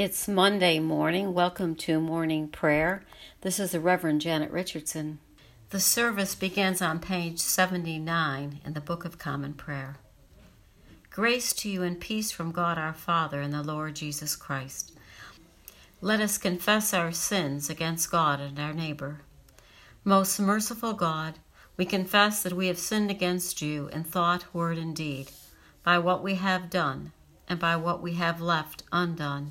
It's Monday morning. Welcome to morning prayer. This is the Reverend Janet Richardson. The service begins on page 79 in the Book of Common Prayer. Grace to you and peace from God our Father and the Lord Jesus Christ. Let us confess our sins against God and our neighbor. Most merciful God, we confess that we have sinned against you in thought, word, and deed, by what we have done and by what we have left undone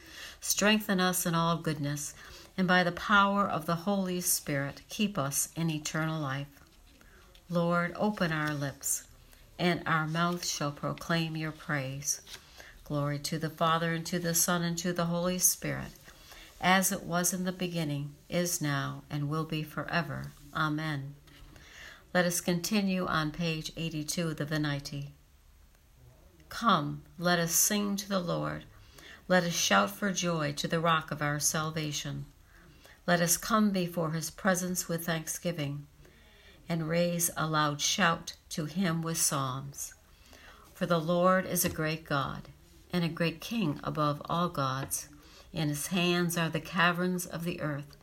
strengthen us in all goodness, and by the power of the Holy Spirit, keep us in eternal life. Lord, open our lips, and our mouth shall proclaim your praise. Glory to the Father, and to the Son, and to the Holy Spirit, as it was in the beginning, is now, and will be forever. Amen. Let us continue on page 82 of the Venite. Come, let us sing to the Lord. Let us shout for joy to the rock of our salvation. Let us come before his presence with thanksgiving and raise a loud shout to him with psalms. For the Lord is a great God and a great King above all gods. In his hands are the caverns of the earth,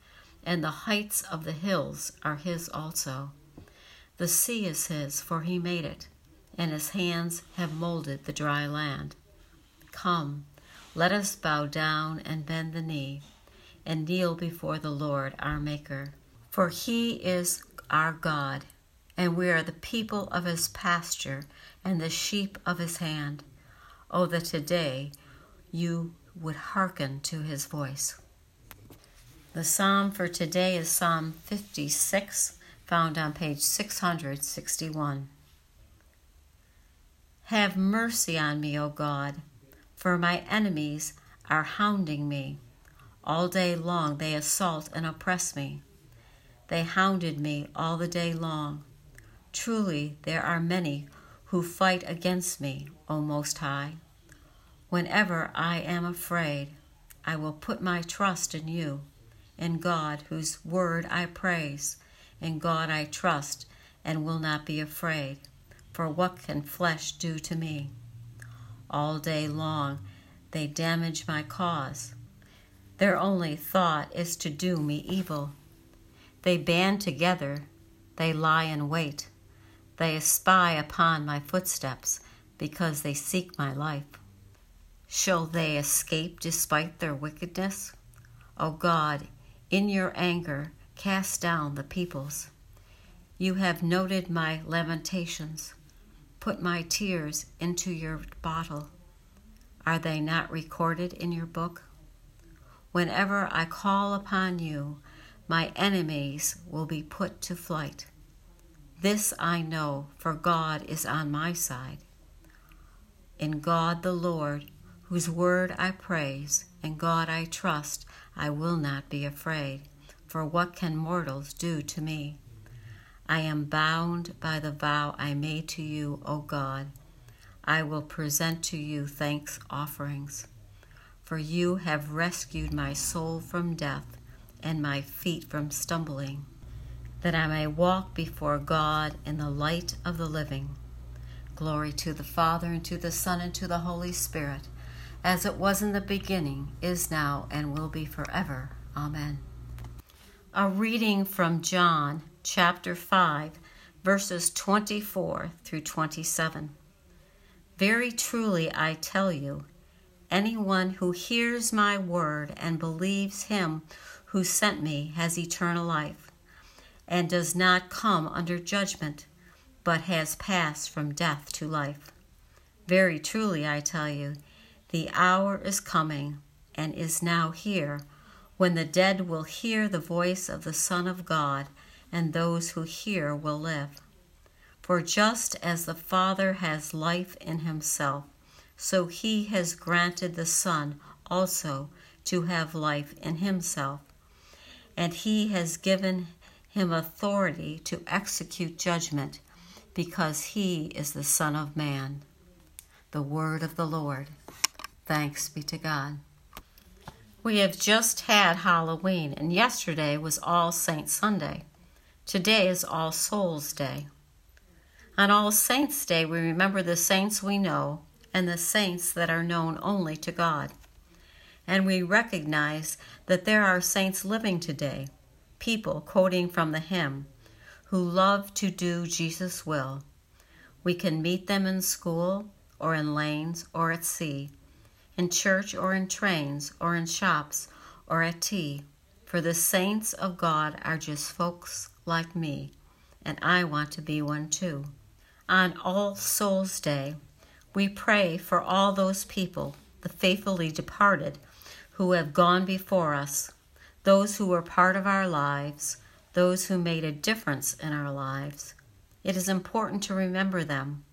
and the heights of the hills are his also. The sea is his, for he made it, and his hands have molded the dry land. Come, let us bow down and bend the knee and kneel before the Lord our Maker. For he is our God, and we are the people of his pasture and the sheep of his hand. Oh, that today you would hearken to his voice. The psalm for today is Psalm 56, found on page 661. Have mercy on me, O God for my enemies are hounding me. All day long they assault and oppress me. They hounded me all the day long. Truly, there are many who fight against me, O Most High. Whenever I am afraid, I will put my trust in you, in God, whose word I praise. In God I trust and will not be afraid. For what can flesh do to me? All day long. They damage my cause. Their only thought is to do me evil. They band together, they lie in wait, they spy upon my footsteps because they seek my life. Shall they escape despite their wickedness? O God, in your anger, cast down the peoples. You have noted my lamentations put my tears into your bottle. Are they not recorded in your book? Whenever I call upon you, my enemies will be put to flight. This I know, for God is on my side. In God the Lord, whose word I praise, and God I trust, I will not be afraid. For what can mortals do to me? I am bound by the vow I made to you, O God. I will present to you thanks offerings. For you have rescued my soul from death and my feet from stumbling, that I may walk before God in the light of the living. Glory to the Father, and to the Son, and to the Holy Spirit, as it was in the beginning, is now, and will be forever. Amen. A reading from John chapter 5, verses 24 through 27. Very truly I tell you, anyone who hears my word and believes him who sent me has eternal life, and does not come under judgment, but has passed from death to life. Very truly I tell you, the hour is coming, and is now here, when the dead will hear the voice of the Son of God and those who hear will live. For just as the Father has life in himself, so he has granted the Son also to have life in himself, and he has given him authority to execute judgment because he is the Son of Man. The word of the Lord. Thanks be to God. We have just had Halloween, and yesterday was All Saints Sunday. Today is All Souls Day. On All Saints Day, we remember the saints we know and the saints that are known only to God. And we recognize that there are saints living today, people quoting from the hymn, who love to do Jesus' will. We can meet them in school or in lanes or at sea, in church or in trains or in shops or at tea, for the saints of God are just folks like me, and I want to be one too. On All Souls Day, we pray for all those people, the faithfully departed, who have gone before us, those who were part of our lives, those who made a difference in our lives. It is important to remember them.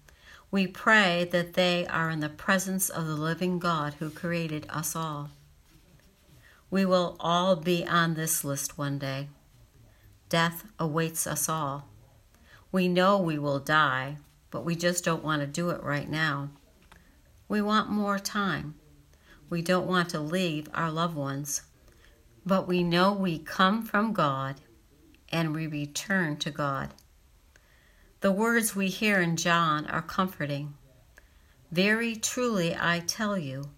We pray that they are in the presence of the living God who created us all. We will all be on this list one day. Death awaits us all. We know we will die, but we just don't want to do it right now. We want more time. We don't want to leave our loved ones, but we know we come from God and we return to God. The words we hear in John are comforting. Very truly I tell you,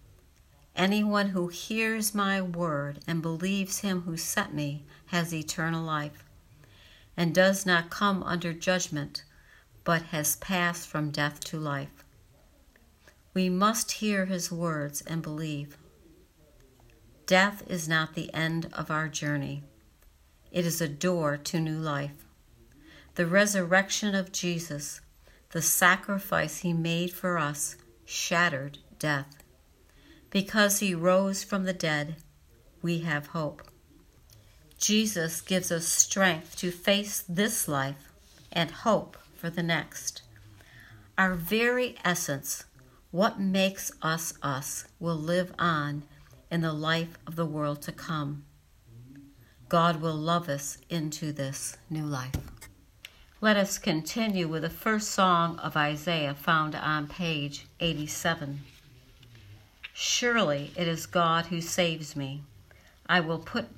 anyone who hears my word and believes him who sent me has eternal life and does not come under judgment, but has passed from death to life. We must hear his words and believe. Death is not the end of our journey, it is a door to new life. The resurrection of Jesus, the sacrifice he made for us, shattered death. Because he rose from the dead, we have hope. Jesus gives us strength to face this life and hope for the next. Our very essence, what makes us us, will live on in the life of the world to come. God will love us into this new life. Let us continue with the first song of Isaiah found on page 87. Surely it is God who saves me. I will put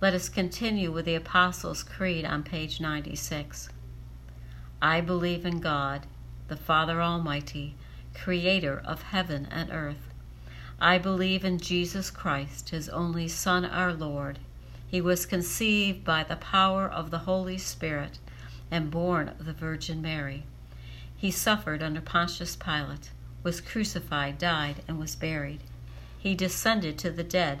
Let us continue with the Apostles' Creed on page 96. I believe in God, the Father Almighty, creator of heaven and earth. I believe in Jesus Christ, his only Son, our Lord. He was conceived by the power of the Holy Spirit and born of the Virgin Mary. He suffered under Pontius Pilate, was crucified, died, and was buried he descended to the dead,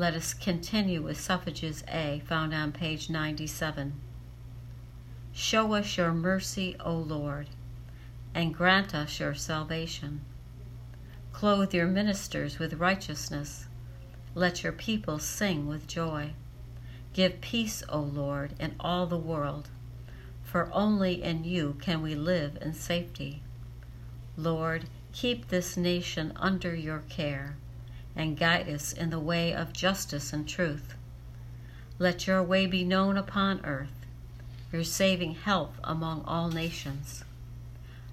Let us continue with suffrages A, found on page 97. Show us your mercy, O Lord, and grant us your salvation. Clothe your ministers with righteousness let your people sing with joy. Give peace, O Lord, in all the world, for only in you can we live in safety. Lord, keep this nation under your care and guide us in the way of justice and truth. Let your way be known upon earth, your saving help among all nations.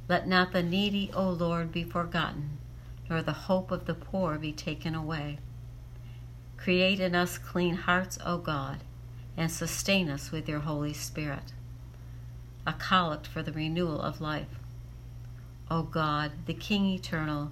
Let not the needy, O Lord, be forgotten, nor the hope of the poor be taken away. Create in us clean hearts, O God, and sustain us with your Holy Spirit. A collect for the renewal of life. O God, the King eternal,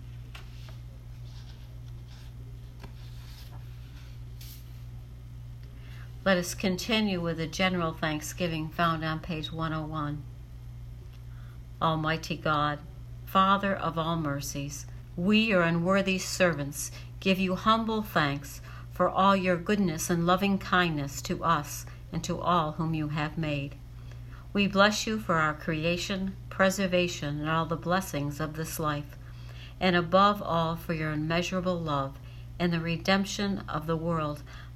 Let us continue with the general thanksgiving found on page 101. Almighty God, Father of all mercies, we, your unworthy servants, give you humble thanks for all your goodness and loving kindness to us and to all whom you have made. We bless you for our creation, preservation, and all the blessings of this life, and above all for your immeasurable love and the redemption of the world